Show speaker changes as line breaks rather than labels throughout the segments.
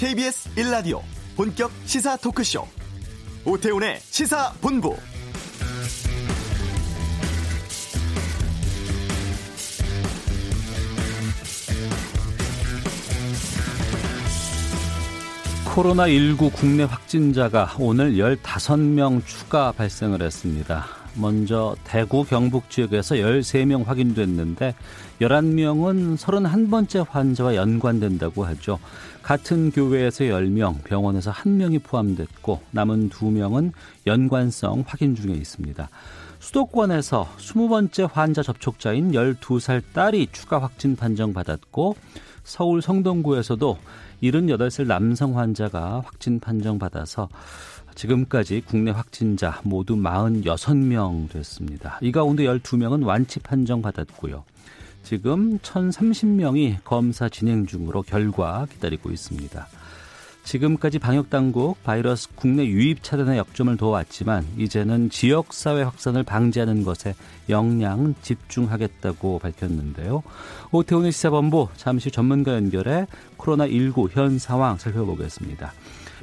KBS 1라디오 본격 시사 토크쇼 오태훈의 시사본부
코로나19 국내 확진자가 오늘 15명 추가 발생을 했습니다. 먼저 대구 경북 지역에서 13명 확인됐는데 11명은 31번째 환자와 연관된다고 하죠. 같은 교회에서 10명, 병원에서 1명이 포함됐고 남은 2명은 연관성 확인 중에 있습니다. 수도권에서 20번째 환자 접촉자인 12살 딸이 추가 확진 판정받았고 서울 성동구에서도 78살 남성 환자가 확진 판정받아서 지금까지 국내 확진자 모두 46명 됐습니다. 이 가운데 12명은 완치 판정받았고요. 지금 1,030명이 검사 진행 중으로 결과 기다리고 있습니다. 지금까지 방역당국 바이러스 국내 유입 차단에 역점을 둬왔지만 이제는 지역사회 확산을 방지하는 것에 역량 집중하겠다고 밝혔는데요. 오태훈의 시사본부 잠시 전문가 연결해 코로나19 현 상황 살펴보겠습니다.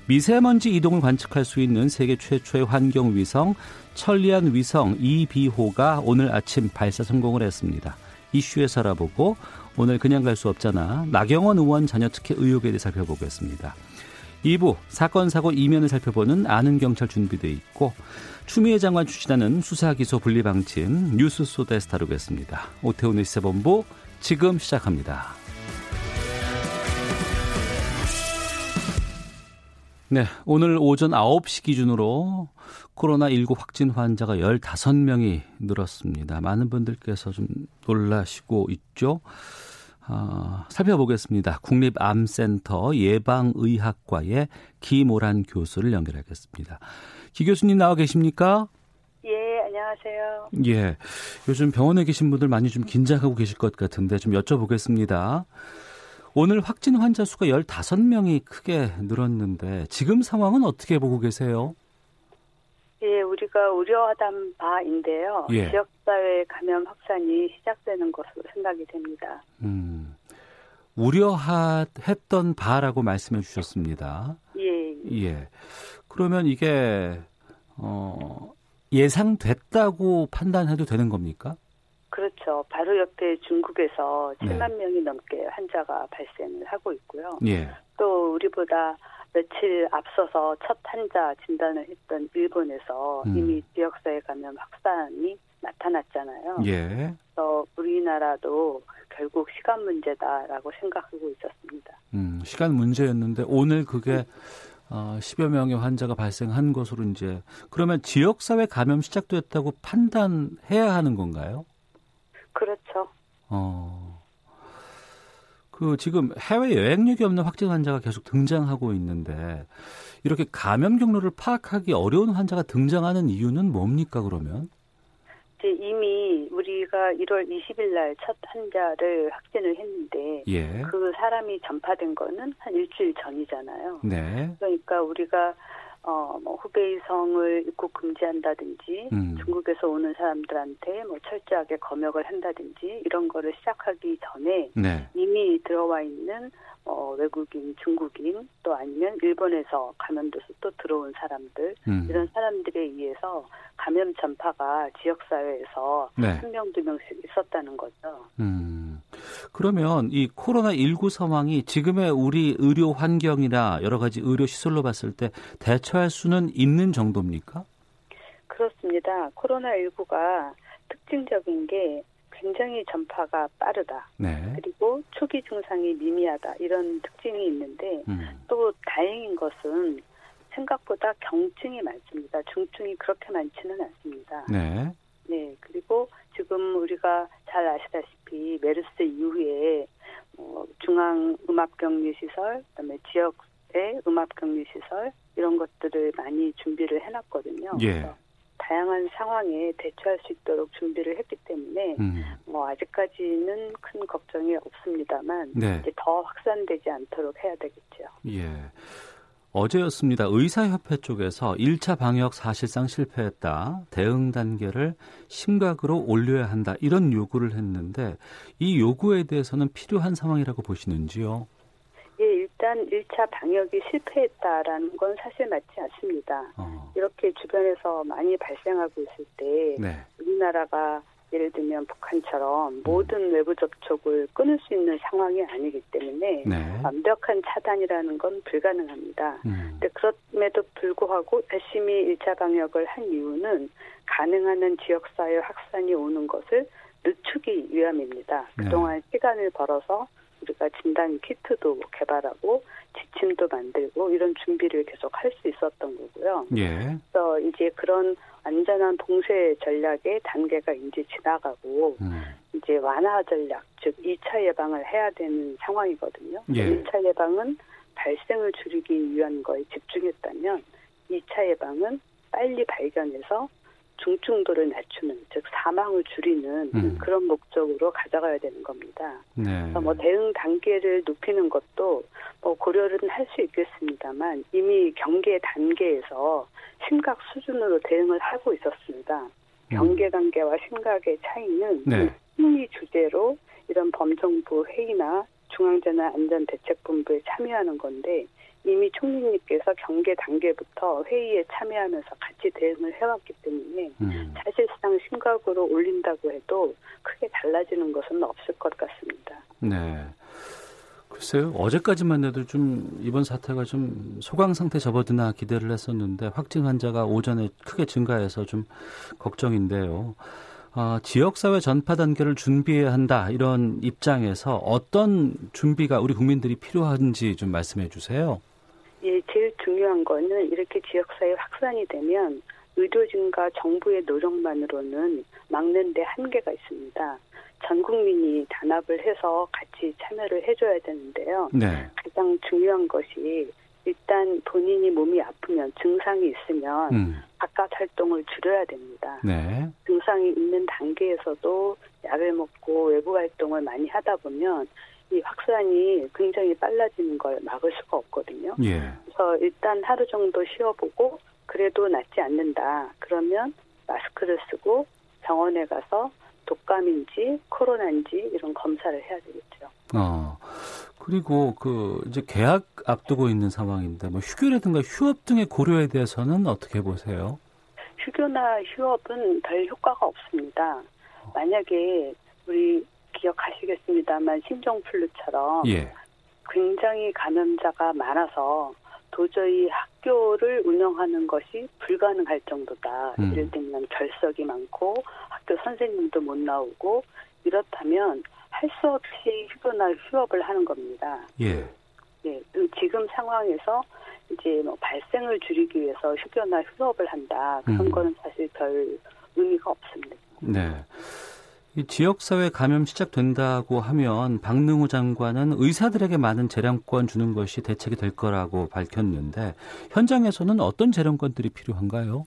미세먼지 이동을 관측할 수 있는 세계 최초의 환경위성 천리안 위성 이비호가 오늘 아침 발사 성공을 했습니다. 이슈에서 알아보고 오늘 그냥 갈 수 없잖아 나경원 의원 자녀 특혜 의혹에 대해 살펴보겠습니다. 2부 사건 사고 이면을 살펴보는 아는 경찰 준비돼 있고 추미애 장관 추진하는 수사 기소 분리 방침 뉴스 소다에서 다루겠습니다. 오태훈의 시사본부 지금 시작합니다. 네, 오늘 오전 9시 기준으로 코로나19 확진 환자가 15명이 늘었습니다. 많은 분들께서 좀 놀라시고 있죠. 어, 살펴보겠습니다. 국립암센터 예방의학과의 기모란 교수를 연결하겠습니다. 기 교수님 나와 계십니까?
예, 안녕하세요.
예. 요즘 병원에 계신 분들 많이 좀 긴장하고 계실 것 같은데 좀 여쭤보겠습니다. 오늘 확진 환자 수가 15명이 크게 늘었는데 지금 상황은 어떻게 보고 계세요?
예, 우리가 우려하던 바인데요. 예. 지역사회 감염 확산이 시작되는 것으로 생각이 됩니다. 음,
우려했던 바라고 말씀해 주셨습니다.
예.
예. 그러면 이게 어, 예상됐다고 판단해도 되는 겁니까?
그렇죠. 바로 옆에 중국에서 7만 네. 명이 넘게 환자가 발생을 하고 있고요.
예.
또 우리보다 며칠 앞서서 첫 환자 진단을 했던 일본에서 음. 이미 지역사회 감염 확산이 나타났잖아요.
예.
그래서 우리나라도 결국 시간 문제다라고 생각하고 있었습니다.
음, 시간 문제였는데 오늘 그게 어, 10여 명의 환자가 발생한 것으로 이제 그러면 지역사회 감염 시작됐다고 판단해야 하는 건가요?
그렇죠.
어. 그 지금 해외 여행력이 없는 확진 환자가 계속 등장하고 있는데 이렇게 감염 경로를 파악하기 어려운 환자가 등장하는 이유는 뭡니까 그러면?
이제 이미 우리가 1월 20일 날 첫 환자를 확진을 했는데
예.
그 사람이 전파된 거는 한 일주일 전이잖아요.
네.
그러니까 우리가 어, 뭐 후베이성을 입국 금지한다든지 음. 중국에서 오는 사람들한테 뭐 철저하게 검역을 한다든지 이런 거를 시작하기 전에
네.
이미 들어와 있는 어, 외국인, 중국인 또 아니면 일본에서 감염돼서 또 들어온 사람들 음. 이런 사람들에 의해서 감염 전파가 지역 사회에서 네. 한 명, 두 명씩 있었다는 거죠.
음. 그러면 이 코로나 19 상황이 지금의 우리 의료 환경이나 여러 가지 의료 시설로 봤을 때 대처할 수는 있는 정도입니까?
그렇습니다. 코로나 19가 특징적인 게 굉장히 전파가 빠르다.
네.
그리고 초기 증상이 미미하다. 이런 특징이 있는데 음. 또 다행인 것은 생각보다 경증이 많습니다. 중증이 그렇게 많지는 않습니다.
네.
네. 그리고 지금 우리가 잘 아시다시피 메르스 이후에 어, 중앙 음압 격리 시설, 그다음에 지역의 음압 격리 시설 이런 것들을 많이 준비를 해놨거든요.
예.
다양한 상황에 대처할 수 있도록 준비를 했기 때문에 음. 뭐 아직까지는 큰 걱정이 없습니다만
네.
이제 더 확산되지 않도록 해야 되겠죠.
예. 어제였습니다. 의사협회 쪽에서 1차 방역 사실상 실패했다. 대응 단계를 심각으로 올려야 한다. 이런 요구를 했는데 이 요구에 대해서는 필요한 상황이라고 보시는지요?
예, 일단 1차 방역이 실패했다라는 건 사실 맞지 않습니다. 어. 이렇게 주변에서 많이 발생하고 있을 때 네. 우리나라가 예를 들면 북한처럼 음. 모든 외부 접촉을 끊을 수 있는 상황이 아니기 때문에 네. 완벽한 차단이라는 건 불가능합니다. 음. 근데 그럼에도 불구하고 열심히 1차 방역을 한 이유는 가능한 한 지역사회 확산이 오는 것을 늦추기 위함입니다. 네. 그동안 시간을 벌어서 우리가 진단 키트도 개발하고 지침도 만들고 이런 준비를 계속 할 수 있었던 거고요. 예. 그래서 이제 그런 안전한 봉쇄 전략의 단계가 이제 지나가고 음. 이제 완화 전략 즉 2차 예방을 해야 되는 상황이거든요. 예. 1차 예방은 발생을 줄이기 위한 거에 집중했다면 2차 예방은 빨리 발견해서 중증도를 낮추는 즉 사망을 줄이는 음. 그런 목적으로 가져가야 되는 겁니다. 네. 그래서 뭐 대응 단계를 높이는 것도 뭐 고려는 할 수 있겠습니다만 이미 경계 단계에서 심각 수준으로 대응을 하고 있었습니다. 음. 경계 단계와 심각의 차이는 네. 심리 주제로 이런 범정부 회의나 중앙재난안전대책본부에 참여하는 건데 이미 총리님께서 경계 단계부터 회의에 참여하면서 같이 대응을 해왔기 때문에 음. 사실상 심각으로 올린다고 해도 크게 달라지는 것은 없을 것 같습니다.
네. 글쎄요, 어제까지만 해도 좀 이번 사태가 좀 소강 상태 접어드나 기대를 했었는데 확진 환자가 오전에 크게 증가해서 좀 걱정인데요. 어, 지역사회 전파 단계를 준비해야 한다 이런 입장에서 어떤 준비가 우리 국민들이 필요한지 좀 말씀해 주세요.
예, 제일 중요한 거는 이렇게 지역사회 확산이 되면 의료진과 정부의 노력만으로는 막는 데 한계가 있습니다. 전 국민이 단합을 해서 같이 참여를 해줘야 되는데요. 네. 가장 중요한 것이 일단 본인이 몸이 아프면 증상이 있으면 음. 바깥 활동을 줄여야 됩니다. 네. 증상이 있는 단계에서도 약을 먹고 외부 활동을 많이 하다 보면 이 확산이 굉장히 빨라지는 걸 막을 수가 없거든요. 예. 그래서 일단 하루 정도 쉬어보고 그래도 낫지 않는다. 그러면 마스크를 쓰고 병원에 가서 독감인지 코로나인지 이런 검사를 해야 되겠죠.
어. 그리고 그 이제 계약 앞두고 있는 상황인데 뭐 휴교라든가 휴업 등의 고려에 대해서는 어떻게 보세요?
휴교나 휴업은 별 효과가 없습니다. 만약에 우리 기억하시겠습니다만 신종플루처럼 예. 굉장히 감염자가 많아서 도저히 학교를 운영하는 것이 불가능할 정도다. 음. 예를 들면 결석이 많고 학교 선생님도 못 나오고 이렇다면 할 수 없이 휴교나 휴업을 하는 겁니다. 예. 예. 지금 상황에서 이제 뭐 발생을 줄이기 위해서 휴교나 휴업을 한다. 그런 음. 거는 사실 별 의미가 없습니다.
네. 이 지역사회 감염 시작된다고 하면 박능우 장관은 의사들에게 많은 재량권 주는 것이 대책이 될 거라고 밝혔는데 현장에서는 어떤 재량권들이 필요한가요?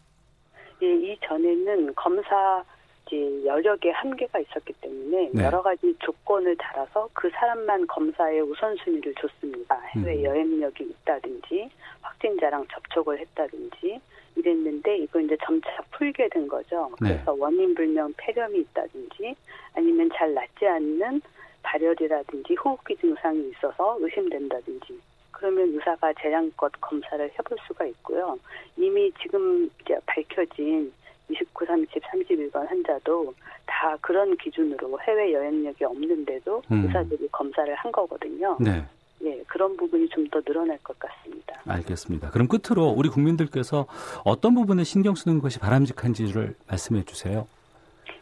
예, 이전에는 검사 이제 여력의 한계가 있었기 때문에 네. 여러 가지 조건을 달아서 그 사람만 검사에 우선순위를 줬습니다. 해외 음. 여행력이 있다든지 확진자랑 접촉을 했다든지 이랬는데 이거 이제 점차 풀게 된 거죠. 네. 그래서 네. 원인 불명 폐렴이 있다든지 아니면 잘 낫지 않는 발열이라든지 호흡기 증상이 있어서 의심된다든지 그러면 의사가 재량껏 검사를 해볼 수가 있고요. 이미 지금 이제 밝혀진 29, 30, 31번 환자도 다 그런 기준으로 해외 여행력이 없는데도 음. 의사들이 검사를 한 거거든요. 네. 예, 그런 부분이 좀 더 늘어날 것 같습니다.
알겠습니다. 그럼 끝으로 우리 국민들께서 어떤 부분에 신경 쓰는 것이 바람직한지를 말씀해 주세요.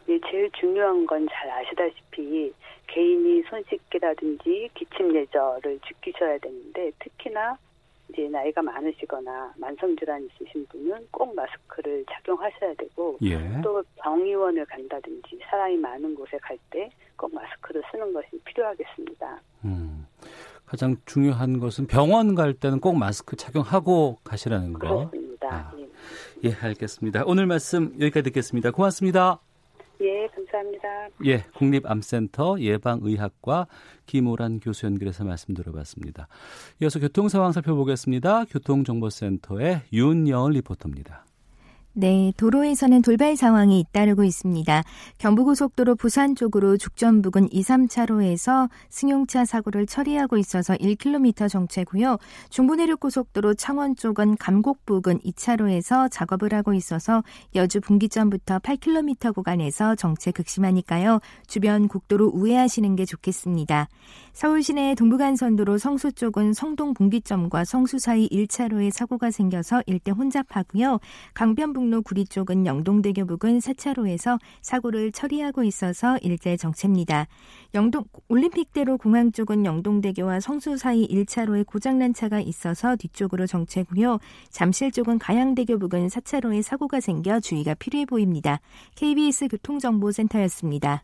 예, 제일 중요한 건 잘 아시다시피 개인이 손 씻기라든지 기침 예절을 지키셔야 되는데 특히나 이제 나이가 많으시거나 만성질환 있으신 분은 꼭 마스크를 착용하셔야 되고 예. 또 병의원을 간다든지 사람이 많은 곳에 갈 때 꼭 마스크를 쓰는 것이 필요하겠습니다. 음.
가장 중요한 것은 병원 갈 때는 꼭 마스크 착용하고 가시라는 거.
그렇습니다. 아,
예. 예, 알겠습니다. 오늘 말씀 여기까지 듣겠습니다. 고맙습니다.
예, 감사합니다.
예, 국립암센터 예방의학과 김오란 교수 연결해서 말씀 들어봤습니다. 이어서 교통 상황 살펴보겠습니다. 교통정보센터의 윤여은 리포터입니다.
네, 도로에서는 돌발 상황이 잇따르고 있습니다. 경부고속도로 부산 쪽으로 죽전 부근 2, 3차로에서 승용차 사고를 처리하고 있어서 1km 정체고요. 중부내륙고속도로 창원 쪽은 감곡 부근 2차로에서 작업을 하고 있어서 여주 분기점부터 8km 구간에서 정체 극심하니까요. 주변 국도로 우회하시는 게 좋겠습니다. 서울 시내 동부간선도로 성수 쪽은 성동 분기점과 성수 사이 1차로에 사고가 생겨서 일대 혼잡하고요. 강변북로 구리 쪽은 영동대교 부근 4차로에서 사고를 처리하고 있어서 일대 정체입니다. 영동 올림픽대로 공항 쪽은 영동대교와 성수 사이 1차로에 고장난 차가 있어서 뒤쪽으로 정체고요. 잠실 쪽은 가양대교 부근 4차로에 사고가 생겨 주의가 필요해 보입니다. KBS 교통정보센터였습니다.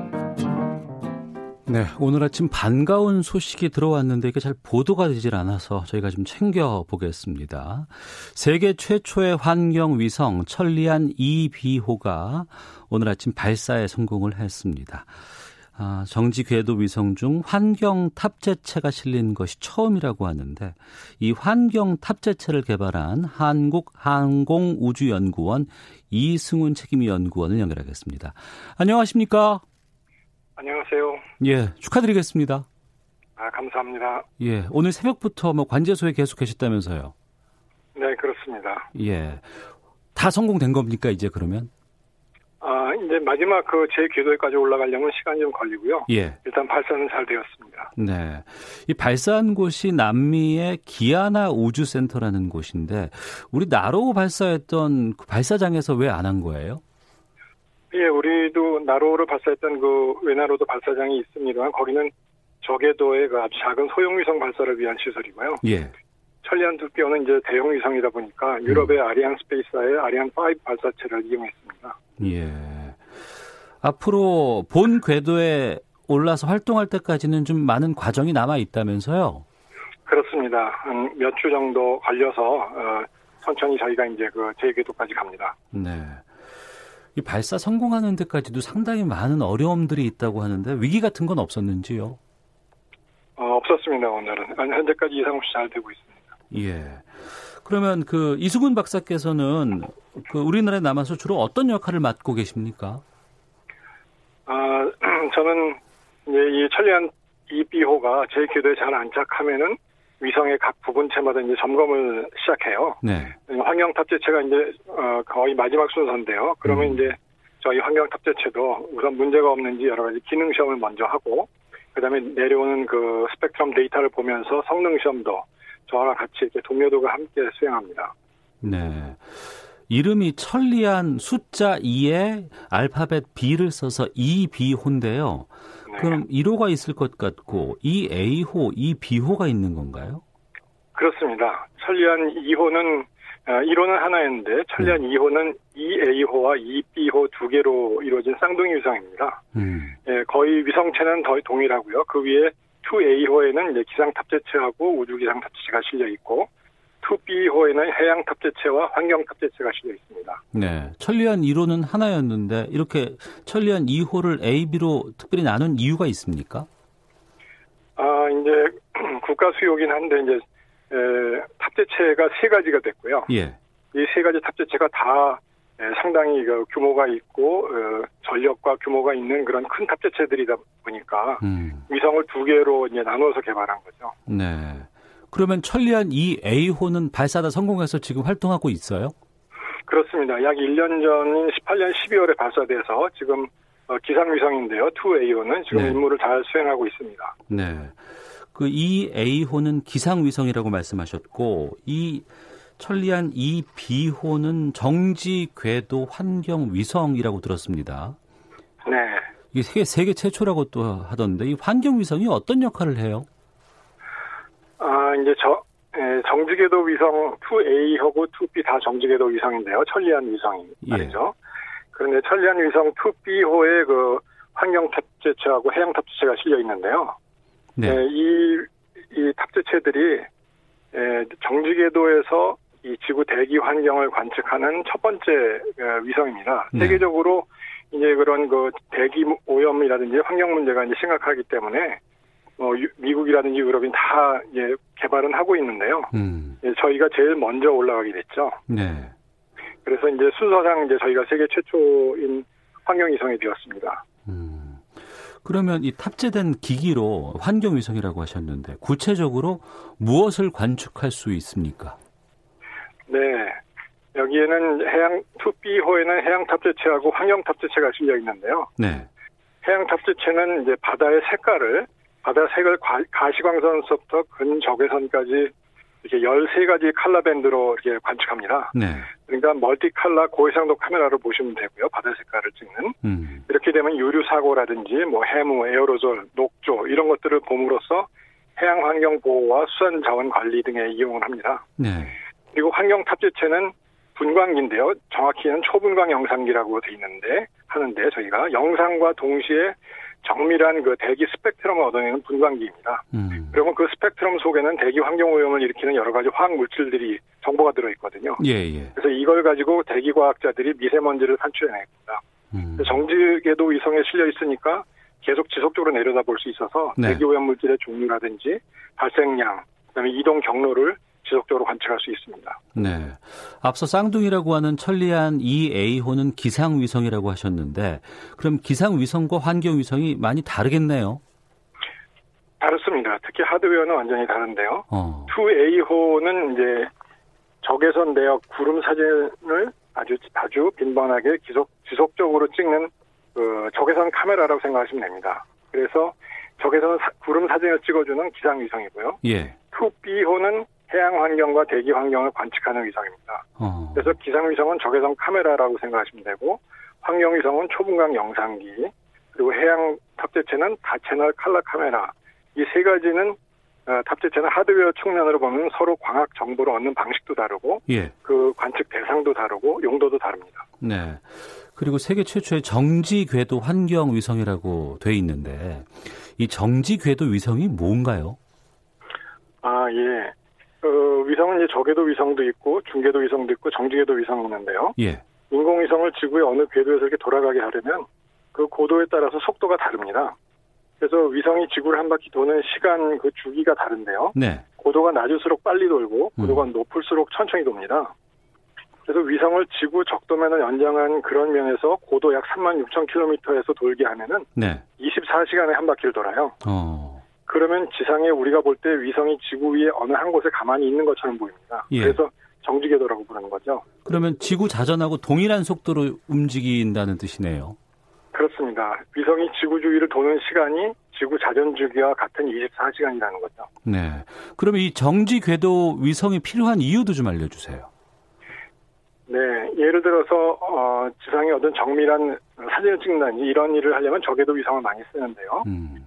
네, 오늘 아침 반가운 소식이 들어왔는데 이게 잘 보도가 되질 않아서 저희가 좀 챙겨 보겠습니다. 세계 최초의 환경 위성 천리안 2비호가 오늘 아침 발사에 성공을 했습니다. 아, 정지 궤도 위성 중 환경 탑재체가 실린 것이 처음이라고 하는데 이 환경 탑재체를 개발한 한국 항공우주연구원 이승훈 책임위 연구원을 연결하겠습니다. 안녕하십니까?
안녕하세요.
예, 축하드리겠습니다.
아, 감사합니다.
예, 오늘 새벽부터 뭐 관제소에 계속 계셨다면서요?
네, 그렇습니다.
예. 다 성공된 겁니까, 이제 그러면?
아, 이제 마지막 그 제 궤도에까지 올라가려면 시간이 좀 걸리고요.
예.
일단 발사는 잘 되었습니다.
네. 이 발사한 곳이 남미의 기아나 우주센터라는 곳인데, 우리 나로 발사했던 그 발사장에서 왜 안 한 거예요?
예, 우리도 나로를 발사했던 그 외나로도 발사장이 있습니다만 거기는 저궤도의 그 아주 작은 소형 위성 발사를 위한 시설이고요.
예.
천리안 두뼈는 이제 대형 위성이다 보니까 유럽의 음. 아리안 스페이스사의 아리안 5 발사체를 이용했습니다.
예. 앞으로 본 궤도에 올라서 활동할 때까지는 좀 많은 과정이 남아 있다면서요?
그렇습니다. 한 몇 주 정도 걸려서 어, 천천히 저희가 이제 그 제 궤도까지 갑니다.
네. 이 발사 성공하는 데까지도 상당히 많은 어려움들이 있다고 하는데 위기 같은 건 없었는지요?
어, 없었습니다 오늘은 현재까지 이상 없이 잘 되고 있습니다.
예. 그러면 그 이수근 박사께서는 그 우리나라에 남아서 주로 어떤 역할을 맡고 계십니까?
아 저는 이제 이 천리안 이비호가 제 궤도에 잘 안착하면은 위성의 각 부분체마다 이제 점검을 시작해요.
네.
환경 탑재체가 이제 어, 거의 마지막 순서인데요. 그러면 음. 이제 저희 환경 탑재체도 우선 문제가 없는지 여러 가지 기능 시험을 먼저 하고 그다음에 내려오는 그 스펙트럼 데이터를 보면서 성능 시험도 저와 같이 이렇게 동료도가 함께 수행합니다.
네. 이름이 천리안 숫자 2에 알파벳 B를 써서 EB호인데요. 네. 그럼 1호가 있을 것 같고 이 A호, 이 B호가 있는 건가요?
그렇습니다. 천리안 2호는 1호는 어, 하나였는데 천리안 네. 2호는 2A호와 2B호 두 개로 이루어진 쌍둥이 위성입니다. 음. 예, 거의 위성체는 거의 동일하고요. 그 위에 2A호에는 이제 기상 탑재체하고 우주 기상 탑재체가 실려 있고 2B호에는 해양 탑재체와 환경 탑재체가 실려 있습니다.
네. 천리안 1호는 하나였는데 이렇게 천리안 2호를 A, B로 특별히 나눈 이유가 있습니까?
아, 이제 국가 수요긴 한데 이제 에, 탑재체가 세 가지가 됐고요.
예.
이 세 가지 탑재체가 다 에, 상당히 그 규모가 있고 어, 전력과 규모가 있는 그런 큰 탑재체들이다 보니까 음. 위성을 두 개로 이제 나눠서 개발한 거죠.
네. 그러면 천리안 이 A호는 발사다 성공해서 지금 활동하고 있어요?
그렇습니다. 약 1년 전인 18년 12월에 발사돼서 지금 어, 기상위성인데요. 2A호는 지금 네. 임무를 잘 수행하고 있습니다.
네. 그 2A호는 기상위성이라고 말씀하셨고 이 천리안 2B호는 정지 궤도 환경 위성이라고 들었습니다.
네.
이게 세계, 세계 최초라고 또 하던데 이 환경 위성이 어떤 역할을 해요?
아, 이제 저, 예, 정지궤도 위성 2A하고 2B 다 정지궤도 위성인데요. 천리안 위성이 예. 예. 그런데 천리안 위성 2B호에 그 환경 탑재체하고 해양 탑재체가 실려 있는데요. 네. 예, 이, 이 탑재체들이 예, 정지궤도에서 이 지구 대기 환경을 관측하는 첫 번째 어, 위성입니다. 네. 세계적으로 이제 그런 그 대기 오염이라든지 환경 문제가 이제 심각하기 때문에 어, 미국이라든지 유럽이 다 이제 개발은 하고 있는데요. 음. 예, 저희가 제일 먼저 올라가게 됐죠. 네. 그래서 이제 순서상 이제 저희가 세계 최초인 환경위성이 되었습니다. 음.
그러면 이 탑재된 기기로 환경위성이라고 하셨는데 구체적으로 무엇을 관측할 수 있습니까?
네. 여기에는 해양 2B호에는 해양 탑재체하고 환경 탑재체가 실려 있는데요. 네. 해양 탑재체는 이제 바다의 색깔을 바다 색을 가시광선서부터 근적외선까지 이렇게 13가지 칼라 밴드로 이렇게 관측합니다. 네. 그러니까 멀티 칼라 고해상도 카메라로 보시면 되고요. 바다 색깔을 찍는. 음. 이렇게 되면 유류 사고라든지 뭐 해무, 에어로졸, 녹조 이런 것들을 봄으로써 해양 환경 보호와 수산 자원 관리 등에 이용을 합니다. 네. 그리고 환경 탑재체는 분광기인데요. 정확히는 초분광 영상기라고 돼 있는데 하는데 저희가 영상과 동시에 정밀한 그 대기 스펙트럼을 얻어내는 분광기입니다. 음. 그러면 그 스펙트럼 속에는 대기 환경 오염을 일으키는 여러 가지 화학 물질들이 정보가 들어 있거든요. 예, 예. 그래서 이걸 가지고 대기 과학자들이 미세먼지를 산출해냅니다. 음. 정지궤도 위성에 실려 있으니까 계속 지속적으로 내려다볼 수 있어서 네. 대기 오염 물질의 종류라든지 발생량, 그다음에 이동 경로를 지속적으로 관측할 수 있습니다.
네. 앞서 쌍둥이라고 하는 천리안 2A호는 기상위성이라고 하셨는데 그럼 기상위성과 환경위성이 많이 다르겠네요.
다릅니다. 특히 하드웨어는 완전히 다른데요. 어. 2A호는 이제 적외선 내역 구름 사진을 아주 아주 빈번하게 지속 지속적으로 찍는 그 적외선 카메라라고 생각하시면 됩니다. 그래서 적외선 사, 구름 사진을 찍어주는 기상위성이고요. 예. 2B호는 해양 환경과 대기 환경을 관측하는 위성입니다. 어. 그래서 기상위성은 적외선 카메라라고 생각하시면 되고 환경위성은 초분광 영상기 그리고 해양 탑재체는 다채널 칼라 카메라 이 세 가지는 어, 탑재체는 하드웨어 측면으로 보면 서로 광학 정보를 얻는 방식도 다르고 예. 그 관측 대상도 다르고 용도도 다릅니다.
네. 그리고 세계 최초의 정지 궤도 환경 위성이라고 돼 있는데 이 정지 궤도 위성이 뭔가요?
아, 예. 어, 위성은 이제 저궤도 위성도 있고 중궤도 위성도 있고 정지궤도 위성이 있는데요. 예. 인공위성을 지구의 어느 궤도에서 이렇게 돌아가게 하려면 그 고도에 따라서 속도가 다릅니다. 그래서 위성이 지구를 한 바퀴 도는 시간 그 주기가 다른데요. 네. 고도가 낮을수록 빨리 돌고 고도가 음. 높을수록 천천히 돕니다. 그래서 위성을 지구 적도면을 연장한 그런 면에서 고도 약 3만 6천 킬로미터에서 돌게 하면은 네. 24시간에 한 바퀴를 돌아요. 어. 그러면 지상에 우리가 볼 때 위성이 지구 위에 어느 한 곳에 가만히 있는 것처럼 보입니다. 예. 그래서 정지 궤도라고 부르는 거죠.
그러면 지구 자전하고 동일한 속도로 움직인다는 뜻이네요.
그렇습니다. 위성이 지구 주위를 도는 시간이 지구 자전 주기와 같은 24시간이라는 거죠.
네. 그러면 이 정지 궤도 위성이 필요한 이유도 좀 알려주세요.
네. 예를 들어서 어, 지상에 어떤 정밀한 사진을 찍는다든지 이런 일을 하려면 저궤도 위성을 많이 쓰는데요. 음.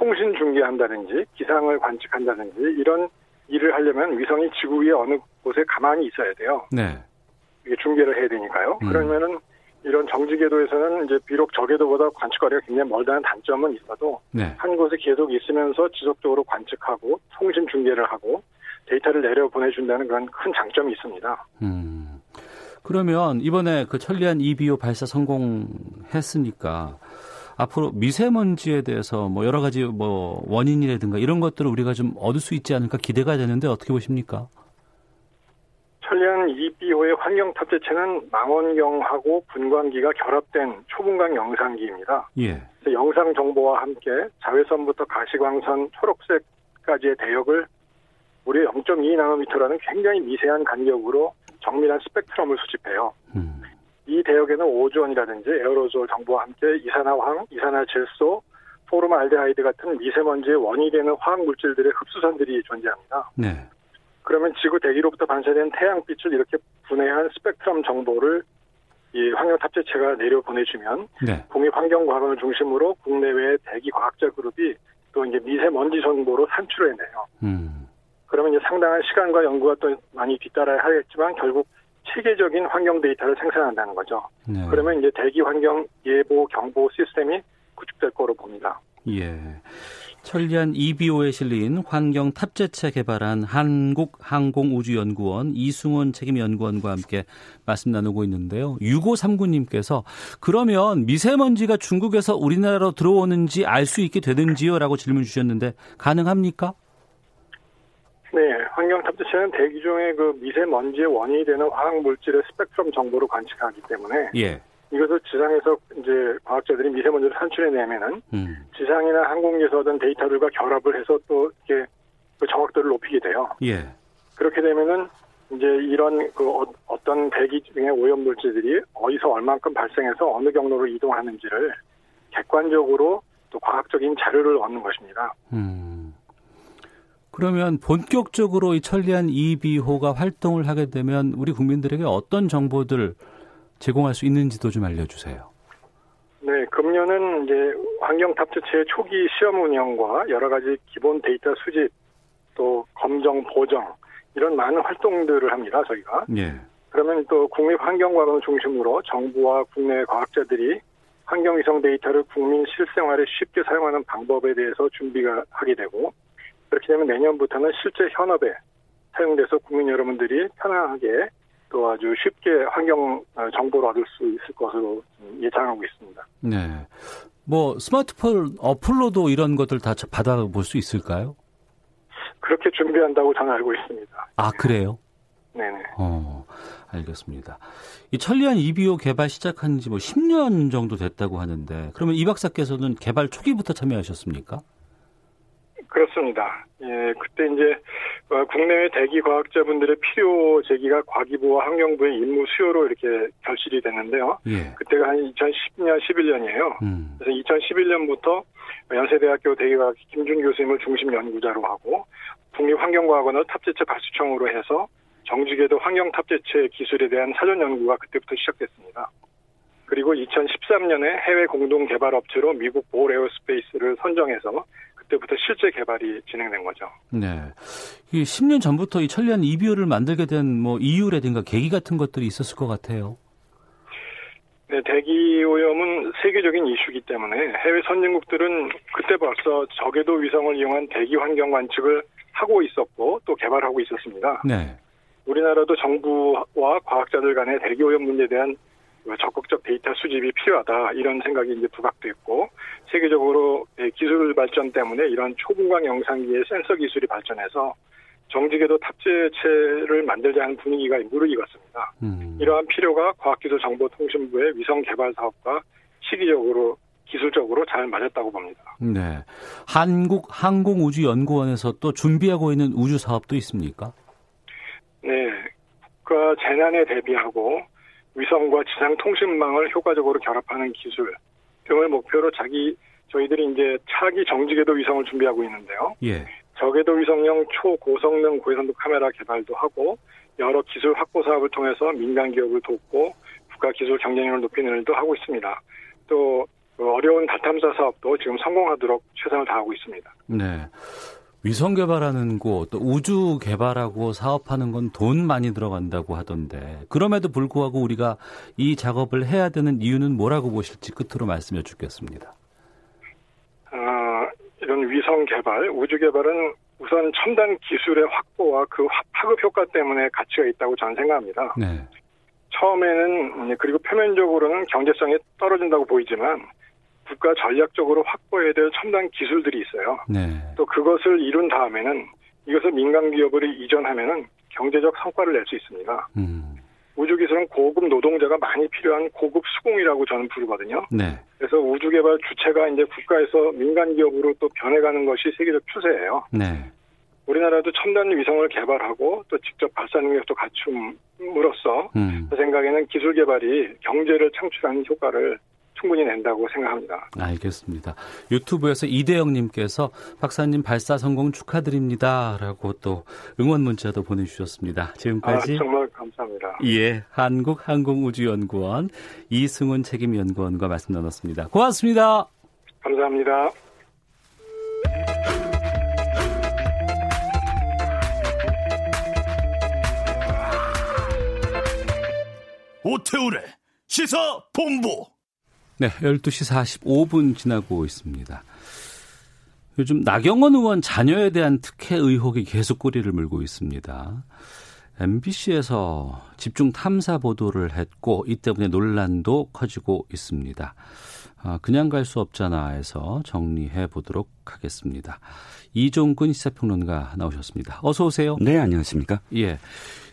통신 중계한다든지 기상을 관측한다든지 이런 일을 하려면 위성이 지구 위에 어느 곳에 가만히 있어야 돼요. 네. 이게 중계를 해야 되니까요. 음. 그러면은 이런 정지 궤도에서는 이제 비록 저궤도보다 관측거리가 굉장히 멀다는 단점은 있어도 네. 한 곳에 계속 있으면서 지속적으로 관측하고 통신 중계를 하고 데이터를 내려 보내준다는 그런 큰 장점이 있습니다. 음.
그러면 이번에 그 천리안 EBO 발사 성공했으니까 앞으로 미세먼지에 대해서 뭐 여러 가지 뭐 원인이라든가 이런 것들을 우리가 좀 얻을 수 있지 않을까 기대가 되는데 어떻게 보십니까?
천리안 2B호의 환경 탑재체는 망원경하고 분광기가 결합된 초분광 영상기입니다. 예. 영상 정보와 함께 자외선부터 가시광선, 초록색까지의 대역을 무려 0.2 나노미터라는 굉장히 미세한 간격으로 정밀한 스펙트럼을 수집해요. 음. 이 대역에는 오존이라든지 에어로졸 정보와 함께 이산화황, 이산화질소, 포름알데하이드 같은 미세먼지의 원인이 되는 화학 물질들의 흡수선들이 존재합니다. 네. 그러면 지구 대기로부터 반사된 태양빛을 이렇게 분해한 스펙트럼 정보를 이 환경 탑재체가 내려 보내주면 네. 국립 환경과학원을 중심으로 국내외 대기 과학자 그룹이 또 이제 미세먼지 정보로 산출해내요. 음. 그러면 이제 상당한 시간과 연구가 또 많이 뒤따라야 하겠지만 결국 체계적인 환경 데이터를 생산한다는 거죠. 네. 그러면 이제 대기 환경 예보 경보 시스템이 구축될 거로 봅니다.
예. 천리안 EBO에 실린 환경 탑재체 개발한 한국항공우주연구원 이승원 책임연구원과 함께 말씀 나누고 있는데요. 6539님께서 그러면 미세먼지가 중국에서 우리나라로 들어오는지 알 수 있게 되는지요? 라고 질문 주셨는데 가능합니까?
네, 환경 탑재체는 대기 중에 그 미세먼지의 원인이 되는 화학 물질의 스펙트럼 정보를 관측하기 때문에 예. 이것을 지상에서 이제 과학자들이 미세먼지를 산출해내면은 음. 지상이나 항공기에서 얻은 데이터들과 결합을 해서 또 이렇게 그 정확도를 높이게 돼요. 예. 그렇게 되면은 이제 이런 그 어, 떤 대기 중의 오염 물질들이 어디서 얼만큼 발생해서 어느 경로로 이동하는지를 객관적으로 또 과학적인 자료를 얻는 것입니다. 음.
그러면 본격적으로 이 천리안 EB호가 활동을 하게 되면 우리 국민들에게 어떤 정보들 제공할 수 있는지도 좀 알려주세요.
네, 금년은 이제 환경 탑재체 초기 시험 운영과 여러 가지 기본 데이터 수집, 또 검정, 보정 이런 많은 활동들을 합니다. 저희가. 예. 그러면 또 국립환경과학원 중심으로 정부와 국내 과학자들이 환경위성 데이터를 국민 실생활에 쉽게 사용하는 방법에 대해서 준비가 하게 되고 그렇게 되면 내년부터는 실제 현업에 사용돼서 국민 여러분들이 편안하게 또 아주 쉽게 환경 어, 정보를 얻을 수 있을 것으로 예상하고 있습니다.
네. 뭐 스마트폰 어플로도 이런 것들 다 받아볼 수 있을까요?
그렇게 준비한다고 저는 알고 있습니다.
아 그래요?
네네.
어, 알겠습니다. 이 천리안 이비오 개발 시작한 지 뭐 10년 정도 됐다고 하는데 그러면 이 박사께서는 개발 초기부터 참여하셨습니까?
그렇습니다. 예, 그때 이제 어, 국내외 대기 과학자분들의 필요 제기가 과기부와 환경부의 임무 수요로 이렇게 결실이 됐는데요. 예. 그때가 한 2010년, 11년이에요. 음. 그래서 2011년부터 연세대학교 대기과학 김준 교수님을 중심 연구자로 하고 국립환경과학원을 탑재체 발수청으로 해서 정직에도 환경 탑재체 기술에 대한 사전 연구가 그때부터 시작됐습니다. 그리고 2013년에 해외 공동 개발 업체로 미국 볼 에어스페이스를 선정해서 그때부터 실제 개발이 진행된 거죠.
네. 이 10년 전부터 이 천리안 이비오를 만들게 된 뭐 이유라든가 계기 같은 것들이 있었을 것 같아요.
네, 대기 오염은 세계적인 이슈이기 때문에 해외 선진국들은 그때 벌써 저궤도 위성을 이용한 대기 환경 관측을 하고 있었고 또 개발하고 있었습니다. 네. 우리나라도 정부와 과학자들 간의 대기 오염 문제에 대한 적극적 데이터 수집이 필요하다 이런 생각이 이제 부각됐고 세계적으로 기술 발전 때문에 이런 초분광 영상기의 센서 기술이 발전해서 정직에도 탑재체를 만들자는 분위기가 무르익었습니다. 음. 이러한 필요가 과학기술정보통신부의 위성 개발 사업과 시기적으로 기술적으로 잘 맞았다고 봅니다.
네. 한국 항공우주연구원에서 또 준비하고 있는 우주 사업도 있습니까?
네. 국가 재난에 대비하고 위성과 지상 통신망을 효과적으로 결합하는 기술 등을 목표로 자기 저희들이 이제 차기 정지궤도 위성을 준비하고 있는데요. 예. 저궤도 위성용 초고성능 고해상도 카메라 개발도 하고 여러 기술 확보 사업을 통해서 민간 기업을 돕고 국가 기술 경쟁력을 높이는 일도 하고 있습니다. 또그 어려운 달 탐사 사업도 지금 성공하도록 최선을 다하고 있습니다.
네. 위성 개발하는 곳, 또 우주 개발하고 사업하는 건 돈 많이 들어간다고 하던데 그럼에도 불구하고 우리가 이 작업을 해야 되는 이유는 뭐라고 보실지 끝으로 말씀해 주겠습니다.
어, 이런 위성 개발, 우주 개발은 우선 첨단 기술의 확보와 그 파급 효과 때문에 가치가 있다고 저는 생각합니다. 네. 처음에는 그리고 표면적으로는 경제성이 떨어진다고 보이지만 국가 전략적으로 확보해야 될 첨단 기술들이 있어요. 네. 또 그것을 이룬 다음에는 이것을 민간 기업으로 이전하면은 경제적 성과를 낼 수 있습니다. 음. 우주 기술은 고급 노동자가 많이 필요한 고급 수공이라고 저는 부르거든요. 네. 그래서 우주 개발 주체가 이제 국가에서 민간 기업으로 또 변해가는 것이 세계적 추세예요. 네. 우리나라도 첨단 위성을 개발하고 또 직접 발사 능력도 갖춤으로써 음. 제 생각에는 기술 개발이 경제를 창출하는 효과를 충분히 낸다고 생각합니다.
알겠습니다. 유튜브에서 이대영님께서 박사님 발사 성공 축하드립니다라고 또 응원 문자도 보내주셨습니다. 지금까지
아, 정말 감사합니다.
예, 한국항공우주연구원 이승훈 책임연구원과 말씀 나눴습니다. 고맙습니다.
감사합니다.
오태우래 시사 본부
네, 12시 45분 지나고 있습니다. 요즘 나경원 의원 자녀에 대한 특혜 의혹이 계속 꼬리를 물고 있습니다. MBC에서 집중 탐사 보도를 했고 이 때문에 논란도 커지고 있습니다. 아, 그냥 갈 수 없잖아 해서 정리해 보도록 하겠습니다. 이종근 시사평론가 나오셨습니다. 어서 오세요.
네, 안녕하십니까?
예.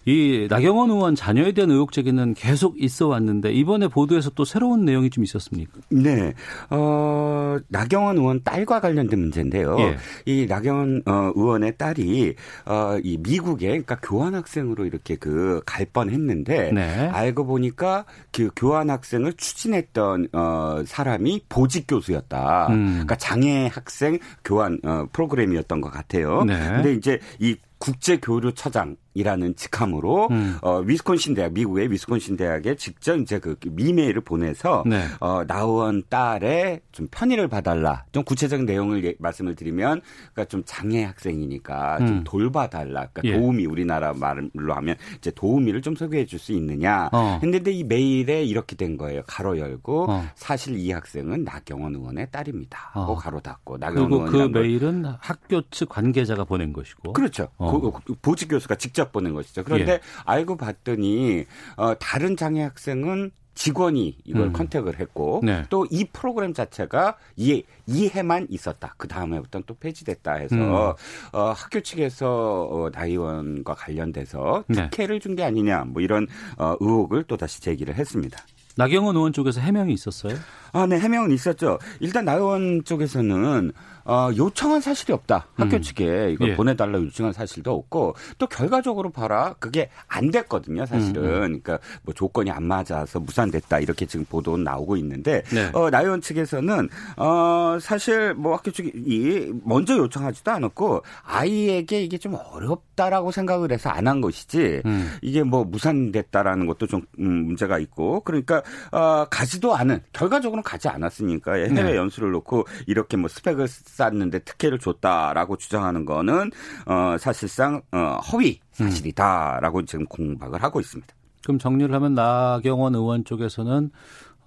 이 나경원 의원 자녀에 대한 의혹 제기는 계속 있어 왔는데 이번에 보도에서 또 새로운 내용이 좀 있었습니까?
네. 어, 나경원 의원 딸과 관련된 문제인데요. 예. 이 나경원 어, 의원의 딸이 어, 이 미국에 그러니까 교환 학생으로 이렇게 그 갈 뻔했는데 네. 알고 보니까 그 교환 학생을 추진했던 어, 사람이 보직 교수였다. 음. 그러니까 장애 학생 교환 어, 프로그램이었던 것 같아요. 네. 근데 이제 이 국제교류처장 이라는 직함으로 음. 어 위스콘신 대학 미국의 위스콘신 대학에 직접 이제 그 미메일을 보내서 네. 어 나우원 딸의 좀 편의를 봐달라 좀 구체적인 내용을 예, 말씀을 드리면 그러니까 좀 장애 학생이니까 음. 좀 돌봐달라 그러니까 예. 도우미 우리나라 말로 하면 이제 도우미를 좀 소개해 줄 수 있느냐 어. 했는데 이 메일에 이렇게 된 거예요 가로 열고 어. 사실 이 학생은 나경원 의원의 딸입니다 어. 가로 닫고
나경원 그리고 그 메일은 학교 측 관계자가 보낸 것이고
그렇죠 어. 보직 교수가 직접 보낸 것이죠. 그런데 예. 알고 봤더니 어, 다른 장애 학생은 직원이 이걸 음. 컨택을 했고 네. 또이 프로그램 자체가 이 이해만 있었다. 그 다음에부터는 또 폐지됐다 해서 음. 어, 학교 측에서 어, 나의원과 관련돼서 네. 특혜를 네. 준게 아니냐 뭐 이런 어, 의혹을 또 다시 제기를 했습니다.
나경원 의원 쪽에서 해명이 있었어요?
아, 네, 해명은 있었죠. 일단 나 의원 쪽에서는 어, 요청한 사실이 없다. 학교 음. 측에 이걸 예. 보내달라 요청한 사실도 없고 또 결과적으로 봐라 그게 안 됐거든요. 사실은 음. 음. 그러니까 뭐 조건이 안 맞아서 무산됐다 이렇게 지금 보도 나오고 있는데 네. 어, 나 의원 측에서는 어, 사실 뭐 학교 측이 먼저 요청하지도 않았고 아이에게 이게 좀 어렵다라고 생각을 해서 안 한 것이지 음. 이게 뭐 무산됐다라는 것도 좀 음, 문제가 있고 그러니까 어, 가지도 않은 결과적으로 는 가지 않았으니까 해외 네. 연수를 놓고 이렇게 뭐 스펙을 쌓았는데 특혜를 줬다라고 주장하는 거는 어 사실상 어 허위 사실이다라고 지금 공박을 하고 있습니다.
그럼 정리를 하면 나경원 의원 쪽에서는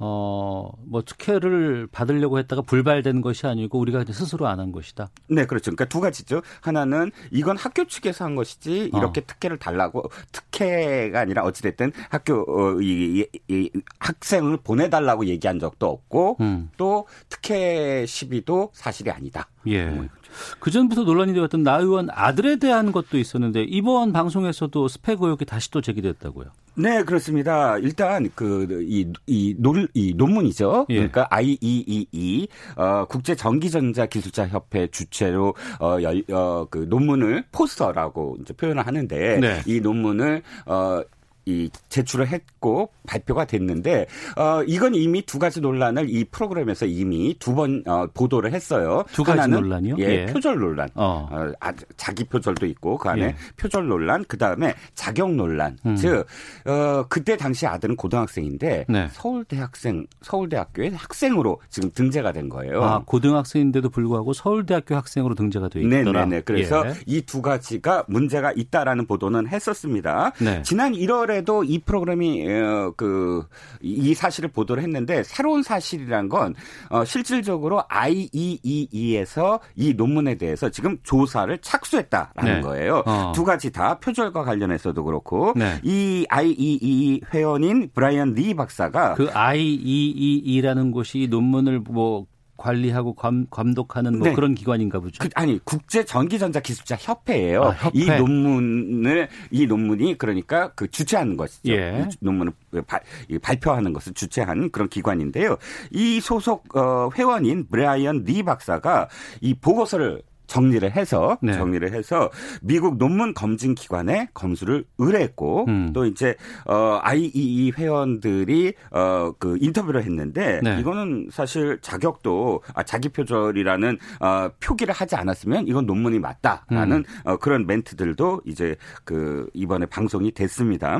어, 뭐 특혜를 받으려고 했다가 불발된 것이 아니고 우리가 스스로 안 한 것이다.
네, 그렇죠. 그러니까 두 가지죠. 하나는 이건 학교 측에서 한 것이지 이렇게 어. 특혜를 달라고 특혜가 아니라 어찌 됐든 학교 어, 이, 이, 이 학생을 보내 달라고 얘기한 적도 없고 음. 또 특혜 시비도 사실이 아니다.
예. 뭐그 전부터 논란이 되었던 나 의원 아들에 대한 것도 있었는데 이번 방송에서도 스펙 의혹이 다시 또 제기됐다고요.
네, 그렇습니다. 일단 그이이 이 논문이죠. 예. 그러니까 IEEE 어 국제 전기전자 기술자 협회 주체로 어열어그 논문을 포스터라고 이제 표현을 하는데 네. 이 논문을 어 이 제출을 했고 발표가 됐는데 어 이건 이미 두 가지 논란을 이 프로그램에서 이미 두번 어, 보도를 했어요.
두 가지 하나는, 논란이요?
예, 예. 표절 논란. 어. 어 아, 자기 표절도 있고 그 안에 예. 표절 논란, 그 다음에 자격 논란. 음. 즉 어, 그때 당시 아들은 고등학생인데 네. 서울대학생 서울대학교의 학생으로 지금 등재가 된 거예요.
아 고등학생인데도 불구하고 서울대학교 학생으로 등재가 돼 있더라. 네 네 네.
그래서 예. 이두 가지가 문제가 있다라는 보도는 했었습니다. 네. 지난 1월에 이번에도 이 프로그램이 어, 그이 사실을 보도를 했는데 새로운 사실이란 건 어, 실질적으로 IEEE에서 이 논문에 대해서 지금 조사를 착수했다라는 네. 거예요. 어. 두 가지 다 표절과 관련해서도 그렇고 네. 이 IEEE 회원인 브라이언 리 박사가
그 IEEE라는 곳이 논문을 뭐 관리하고 감, 감독하는 뭐 네. 그런 기관인가 보죠. 그,
아니 국제 전기전자 기술자 협회예요. 아, 협회. 이 논문을 이 논문이 그러니까 그 주최하는 것이죠. 예. 논문을 발, 발표하는 것을 주최하는 그런 기관인데요. 이 소속 어, 회원인 브라이언 리 박사가 이 보고서를 정리를 해서 네. 정리를 해서 미국 논문 검증 기관에 검수를 의뢰했고 음. 또 이제 어 IEE 회원들이 어그 인터뷰를 했는데 네. 이거는 사실 자격도 아 자기 표절이라는 어 표기를 하지 않았으면 이건 논문이 맞다라는 음. 어 그런 멘트들도 이제 그 이번에 방송이 됐습니다.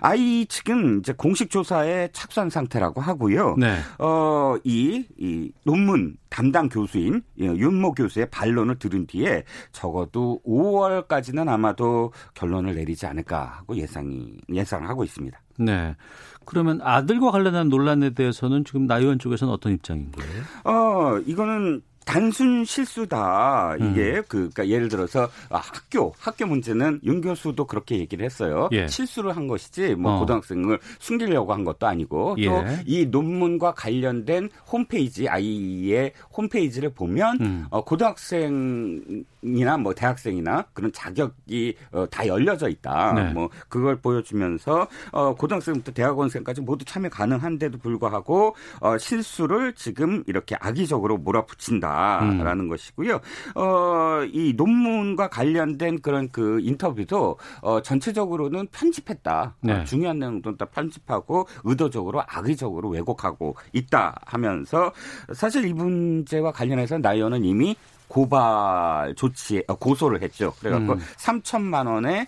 I 측은 이제 공식 조사에 착수한 상태라고 하고요. 네. 어이 이 논문 담당 교수인 예, 윤모 교수의 반론을 들 들은 뒤에 적어도 5월까지는 아마도 결론을 내리지 않을까 하고 예상이 예상을 하고 있습니다.
네. 그러면 아들과 관련한 논란에 대해서는 지금 나 의원 쪽에서는 어떤 입장인 거예요?
어, 이거는 단순 실수다. 이게 음. 그 그러니까 예를 들어서 아, 학교 학교 문제는 윤 교수도 그렇게 얘기를 했어요. 예. 실수를 한 것이지 뭐 어. 고등학생을 숨기려고 한 것도 아니고 예. 또이 논문과 관련된 홈페이지 아이의 홈페이지를 보면 음. 어, 고등학생이나 뭐 대학생이나 그런 자격이 어, 다 열려져 있다. 네. 뭐 그걸 보여주면서 어, 고등학생부터 대학원생까지 모두 참여 가능한데도 불구하고 어, 실수를 지금 이렇게 악의적으로 몰아붙인다. 있다라는 음. 것이고요. 어, 이 논문과 관련된 그런 그 인터뷰도 어, 전체적으로는 편집했다. 네. 어, 중요한 내용도 다 편집하고 의도적으로 악의적으로 왜곡하고 있다 하면서 사실 이 문제와 관련해서 나이언은 이미 고발 조치에 어, 고소를 했죠. 그래갖고 음. 3천만 원의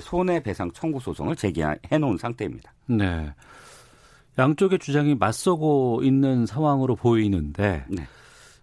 손해배상 청구 소송을 제기해 놓은 상태입니다.
네. 양쪽의 주장이 맞서고 있는 상황으로 보이는데 네.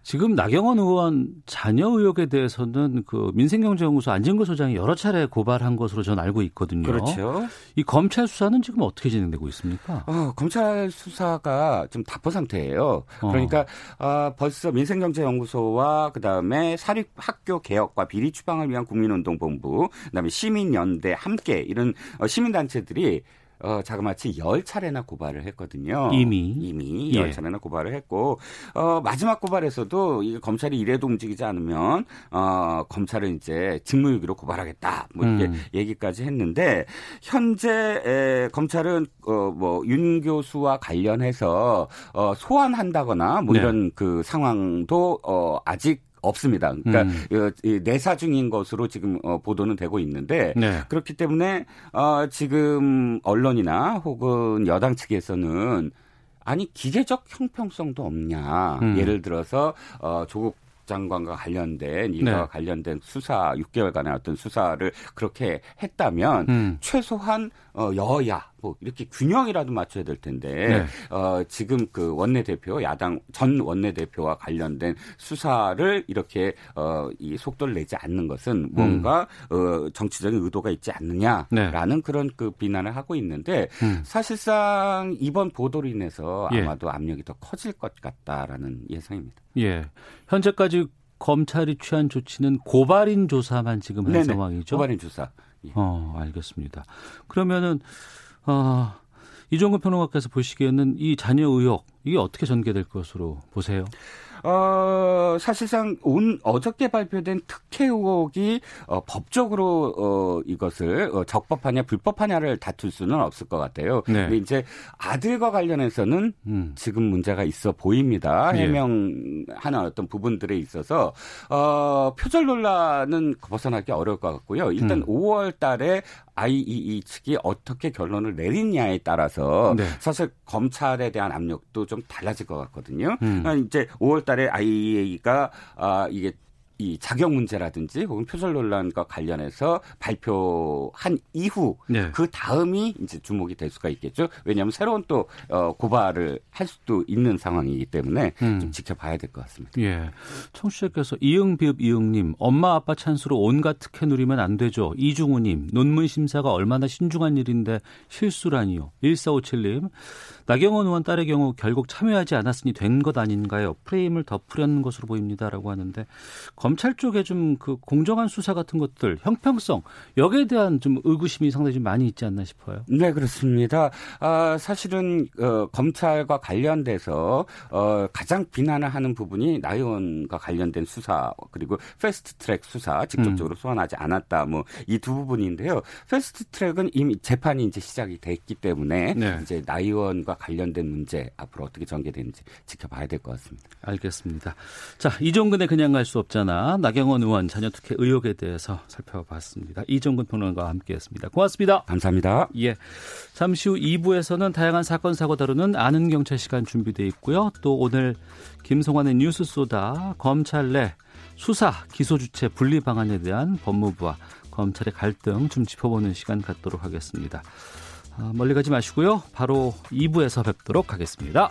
지금 나경원 의원 자녀 의혹에 대해서는 그 민생경제연구소 안진구 소장이 여러 차례 고발한 것으로 저는 알고 있거든요.
그렇죠.
이 검찰 수사는 지금 어떻게 진행되고 있습니까?
어, 검찰 수사가 좀 답보 상태예요. 어. 그러니까 어, 벌써 민생경제연구소와 그다음에 사립학교 개혁과 비리 추방을 위한 국민운동본부, 그다음에 시민연대 함께 이런 어, 시민단체들이 어, 자그마치 열차례나 고발을 했거든요.
이미.
이미 예. 열차례나 고발을 했고, 어, 마지막 고발에서도 이 검찰이 이래도 움직이지 않으면, 어, 검찰은 이제 직무유기로 고발하겠다. 뭐 이렇게 음. 얘기까지 했는데, 현재, 에, 검찰은, 어, 뭐, 윤 교수와 관련해서, 어, 소환한다거나 뭐 네. 이런 그 상황도, 어, 아직 없습니다. 그러니까 음. 내사 중인 것으로 지금 어, 보도는 되고 있는데 네. 그렇기 때문에 어, 지금 언론이나 혹은 여당 측에서는 아니 기계적 형평성도 없냐. 음. 예를 들어서 어, 조국 장관과 관련된 이와 네. 관련된 수사 6개월간의 어떤 수사를 그렇게 했다면 음. 최소한 어 여야 뭐 이렇게 균형이라도 맞춰야 될 텐데 네. 어 지금 그 원내 대표 야당 전 원내 대표와 관련된 수사를 이렇게 어 이 속도를 내지 않는 것은 뭔가 음. 어 정치적인 의도가 있지 않느냐라는 네. 그런 그 비난을 하고 있는데 음. 사실상 이번 보도로 인해서 예. 아마도 압력이 더 커질 것 같다라는 예상입니다.
예. 현재까지 검찰이 취한 조치는 고발인 조사만 지금 한 네네. 상황이죠.
고발인 조사.
예. 어, 알겠습니다. 그러면은 어, 이종근 평론가께서 보시기에는 이 자녀 의혹 이게 어떻게 전개될 것으로 보세요?
어, 사실상 온 어저께 발표된 특혜 의혹이 어, 법적으로 어, 이것을 어, 적법하냐 불법하냐를 다툴 수는 없을 것 같아요. 네. 근데 이제 아들과 관련해서는 음. 지금 문제가 있어 보입니다. 예. 해명하는 어떤 부분들에 있어서 어, 표절 논란은 벗어나기 어려울 것 같고요. 일단 음. 5월 달에 IEE 측이 어떻게 결론을 내리냐에 따라서 네. 사실 검찰에 대한 압력도 좀 달라질 것 같거든요. 음. 그러니까 이제 5월 달에 IEA가 아 이게 이 자격 문제라든지 혹은 표절 논란과 관련해서 발표한 이후 네. 그 다음이 이제 주목이 될 수가 있겠죠. 왜냐하면 새로운 또 어, 고발을 할 수도 있는 상황이기 때문에 음. 좀 지켜봐야 될 것 같습니다.
예. 청취자께서 이응비읍 이응님 엄마 아빠 찬스로 온갖 특혜 누리면 안 되죠. 이중우님 논문 심사가 얼마나 신중한 일인데 실수라니요. 1457님 나경원 의원 딸의 경우 결국 참여하지 않았으니 된 것 아닌가요? 프레임을 덮으려는 것으로 보입니다라고 하는데 검찰 쪽에 좀 그 공정한 수사 같은 것들 형평성 여기에 대한 좀 의구심이 상당히 좀 많이 있지 않나 싶어요.
네 그렇습니다. 아, 사실은 어, 검찰과 관련돼서 어, 가장 비난을 하는 부분이 나 의원과 관련된 수사 그리고 패스트트랙 수사 직접적으로 음. 소환하지 않았다 뭐 이 두 부분인데요. 패스트트랙은 이미 재판이 이제 시작이 됐기 때문에 네. 이제 나 의원과 관련된 문제 앞으로 어떻게 전개되는지 지켜봐야 될 것 같습니다.
알겠습니다. 자 이종근의 그냥 갈 수 없잖아. 나경원 의원 자녀 특혜 의혹에 대해서 살펴봤습니다. 이정근 평론가와 함께했습니다. 고맙습니다.
감사합니다.
예, 잠시 후 2부에서는 다양한 사건 사고 다루는 아는 경찰 시간 준비돼 있고요. 또 오늘 김성환의 뉴스 소다 검찰 내 수사 기소 주체 분리 방안에 대한 법무부와 검찰의 갈등 좀 짚어보는 시간 갖도록 하겠습니다. 아, 멀리 가지 마시고요. 바로 2부에서 뵙도록 하겠습니다.